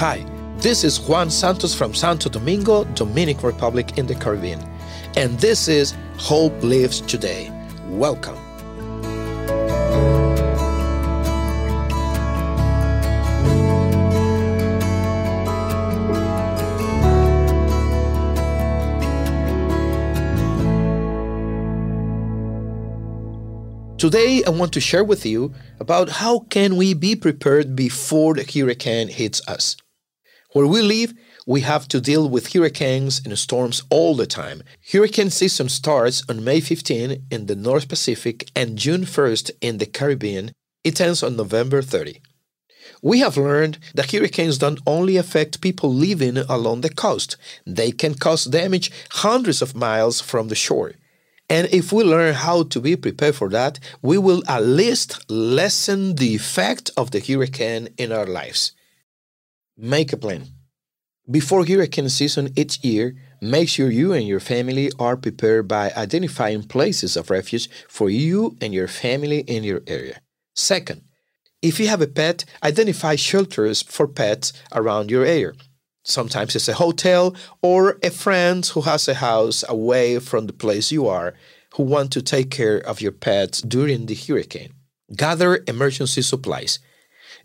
Hi, this is Juan Santos from Santo Domingo, Dominican Republic in the Caribbean, and this is Hope Lives Today. Welcome. Today I want to share with you about how can we be prepared before the hurricane hits us. Where we live, we have to deal with hurricanes and storms all the time. Hurricane season starts on May 15 in the North Pacific and June 1st in the Caribbean. It ends on November 30. We have learned that hurricanes don't only affect people living along the coast, they can cause damage hundreds of miles from the shore. And if we learn how to be prepared for that, we will at least lessen the effect of the hurricane in our lives. Make a plan. Before hurricane season each year, make sure you and your family are prepared by identifying places of refuge for you and your family in your area. Second, if you have a pet, identify shelters for pets around your area. Sometimes it's a hotel or a friend who has a house away from the place you are who want to take care of your pets during the hurricane. Gather emergency supplies.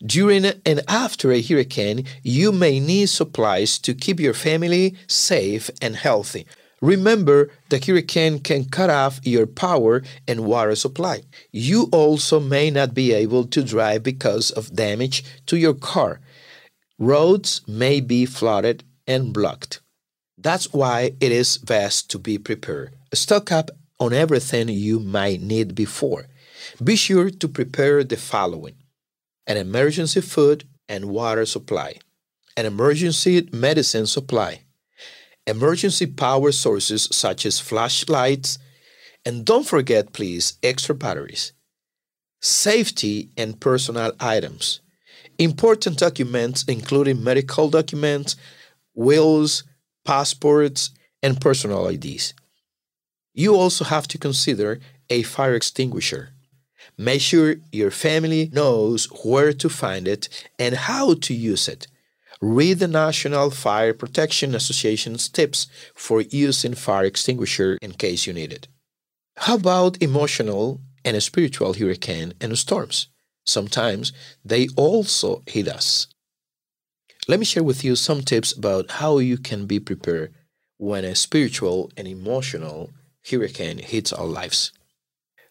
During and after a hurricane, you may need supplies to keep your family safe and healthy. Remember, the hurricane can cut off your power and water supply. You also may not be able to drive because of damage to your car. Roads may be flooded and blocked. That's why it is best to be prepared. Stock up on everything you might need before. Be sure to prepare the following an emergency food and water supply, an emergency medicine supply, emergency power sources such as flashlights, and don't forget, please, extra batteries, safety and personal items important documents, including medical documents, wills, passports, and personal IDs. You also have to consider a fire extinguisher. Make sure your family knows where to find it and how to use it. Read the National Fire Protection Association's tips for using fire extinguisher in case you need it. How about emotional and spiritual hurricane and storms? Sometimes they also hit us. Let me share with you some tips about how you can be prepared when a spiritual and emotional hurricane hits our lives.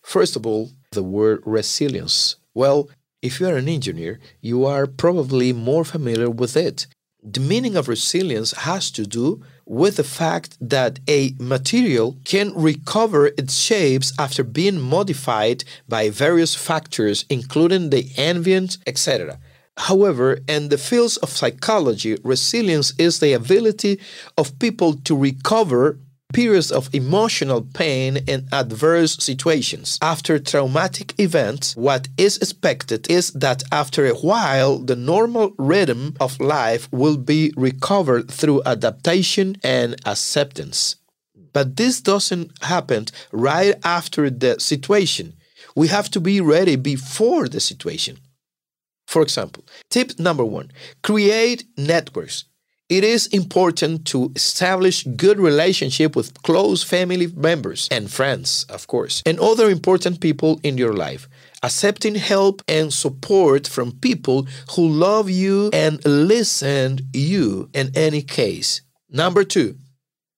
First of all, the word resilience. Well, if you are an engineer, you are probably more familiar with it. The meaning of resilience has to do with the fact that a material can recover its shapes after being modified by various factors, including the environment, etc. However, in the fields of psychology, resilience is the ability of people to recover periods of emotional pain in adverse situations. After traumatic events, what is expected is that after a while, the normal rhythm of life will be recovered through adaptation and acceptance. But this doesn't happen right after the situation. We have to be ready before the situation. For example, tip number one create networks. It is important to establish good relationship with close family members and friends, of course, and other important people in your life. Accepting help and support from people who love you and listen you in any case. Number 2,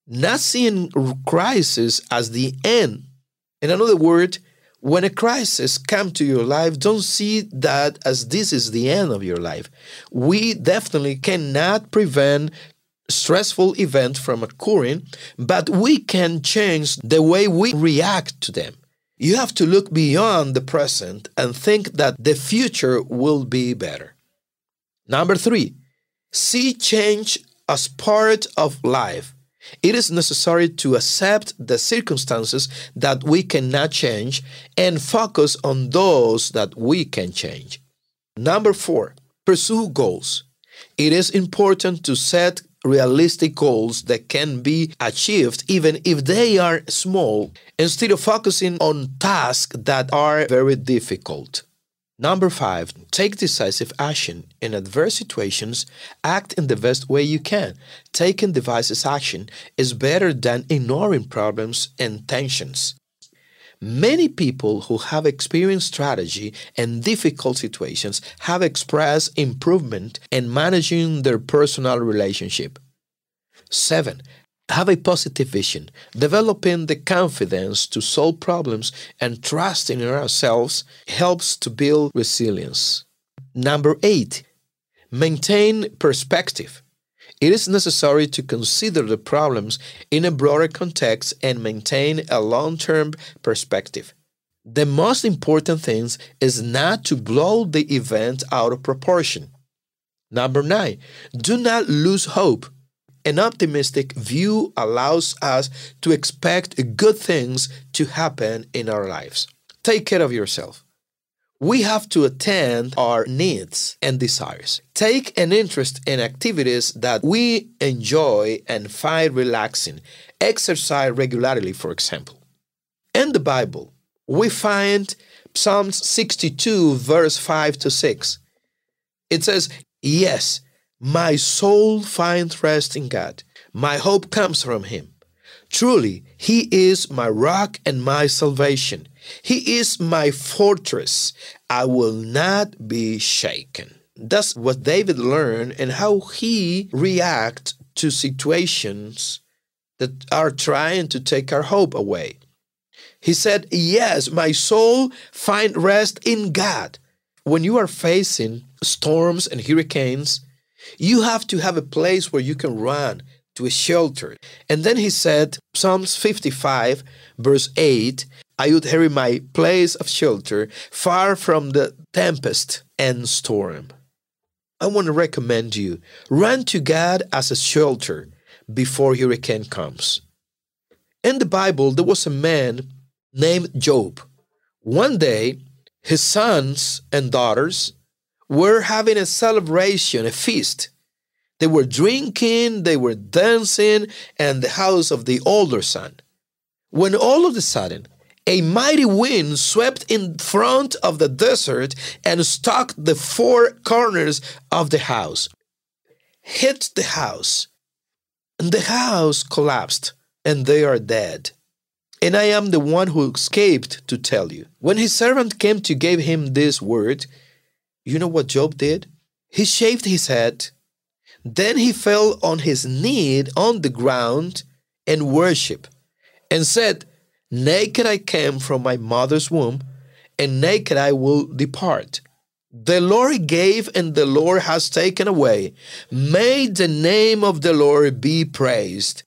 not seeing crisis as the end. In another word, when a crisis comes to your life, don't see that as this is the end of your life. We definitely cannot prevent stressful events from occurring, but we can change the way we react to them. You have to look beyond the present and think that the future will be better. Number three, see change as part of life. It is necessary to accept the circumstances that we cannot change and focus on those that we can change. Number four, pursue goals. It is important to set realistic goals that can be achieved even if they are small instead of focusing on tasks that are very difficult. Number five, take decisive action. In adverse situations, act in the best way you can. Taking decisive action is better than ignoring problems and tensions. Many people who have experienced strategy and difficult situations have expressed improvement in managing their personal relationship. 7. Have a positive vision. Developing the confidence to solve problems and trusting in ourselves helps to build resilience. Number 8. Maintain perspective. It is necessary to consider the problems in a broader context and maintain a long term perspective. The most important thing is not to blow the event out of proportion. Number nine, do not lose hope. An optimistic view allows us to expect good things to happen in our lives. Take care of yourself we have to attend our needs and desires. Take an interest in activities that we enjoy and find relaxing. Exercise regularly, for example. In the Bible, we find Psalms 62, verse 5 to 6. It says, Yes, my soul finds rest in God. My hope comes from Him. Truly, He is my rock and my salvation. He is my fortress. I will not be shaken. That's what David learned and how he reacts to situations that are trying to take our hope away. He said, Yes, my soul find rest in God. When you are facing storms and hurricanes, you have to have a place where you can run to a shelter. And then he said, Psalms 55, verse 8, I would harry my place of shelter far from the tempest and storm. I want to recommend you run to God as a shelter before hurricane comes. In the Bible, there was a man named Job. One day, his sons and daughters were having a celebration, a feast. They were drinking, they were dancing, and the house of the older son. When all of a sudden, a mighty wind swept in front of the desert and struck the four corners of the house, hit the house, and the house collapsed, and they are dead. And I am the one who escaped to tell you. When his servant came to give him this word, you know what Job did? He shaved his head. Then he fell on his knee on the ground and worshiped and said, Naked I came from my mother's womb, and naked I will depart. The Lord gave, and the Lord has taken away. May the name of the Lord be praised.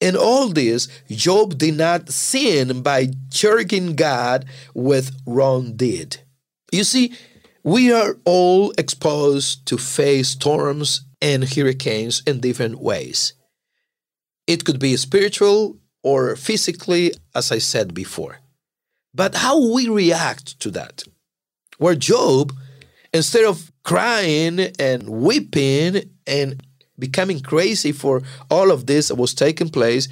In all this, Job did not sin by charging God with wrong deed. You see, we are all exposed to face storms and hurricanes in different ways. It could be spiritual, or physically, as I said before. But how we react to that? Where Job, instead of crying and weeping and becoming crazy for all of this that was taking place,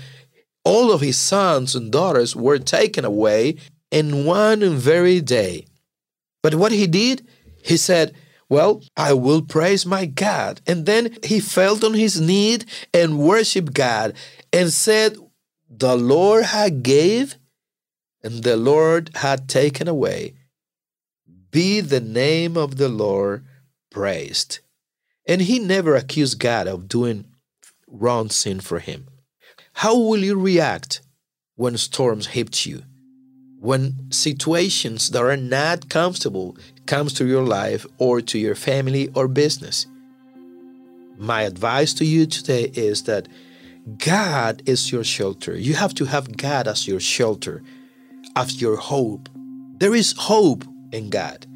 all of his sons and daughters were taken away in one very day. But what he did, he said, Well, I will praise my God. And then he fell on his knee and worshiped God and said, the Lord had gave and the Lord had taken away. Be the name of the Lord praised. And he never accused God of doing wrong sin for him. How will you react when storms hit you? When situations that are not comfortable comes to your life or to your family or business? My advice to you today is that God is your shelter. You have to have God as your shelter, as your hope. There is hope in God.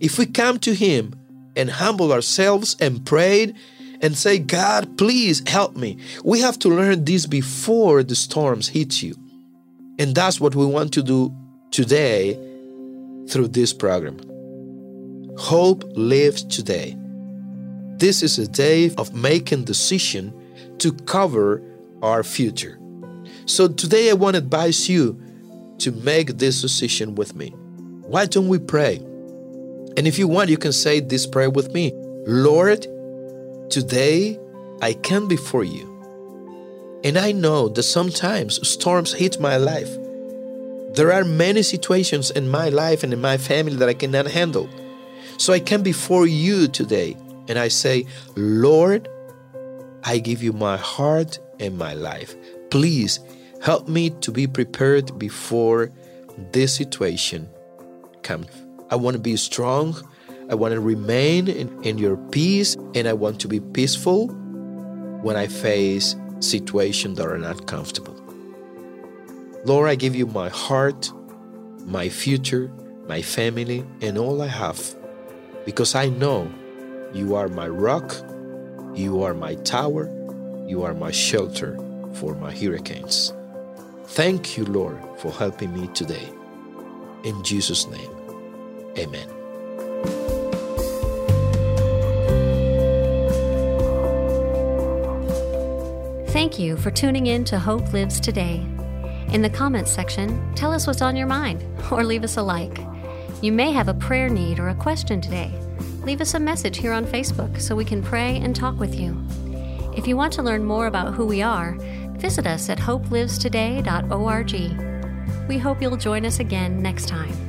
If we come to Him and humble ourselves and pray and say, God, please help me, we have to learn this before the storms hit you. And that's what we want to do today through this program. Hope lives today. This is a day of making decision to cover our future. So today I want to advise you to make this decision with me. Why don't we pray? And if you want, you can say this prayer with me Lord, today I come before you. And I know that sometimes storms hit my life. There are many situations in my life and in my family that I cannot handle. So I come before you today and I say, Lord, I give you my heart and my life. Please help me to be prepared before this situation comes. I want to be strong. I want to remain in, in your peace and I want to be peaceful when I face situations that are not comfortable. Lord, I give you my heart, my future, my family, and all I have because I know you are my rock, you are my tower, you are my shelter for my hurricanes. Thank you, Lord, for helping me today. In Jesus' name, amen. Thank you for tuning in to Hope Lives Today. In the comments section, tell us what's on your mind or leave us a like. You may have a prayer need or a question today. Leave us a message here on Facebook so we can pray and talk with you. If you want to learn more about who we are, visit us at hopelivestoday.org. We hope you'll join us again next time.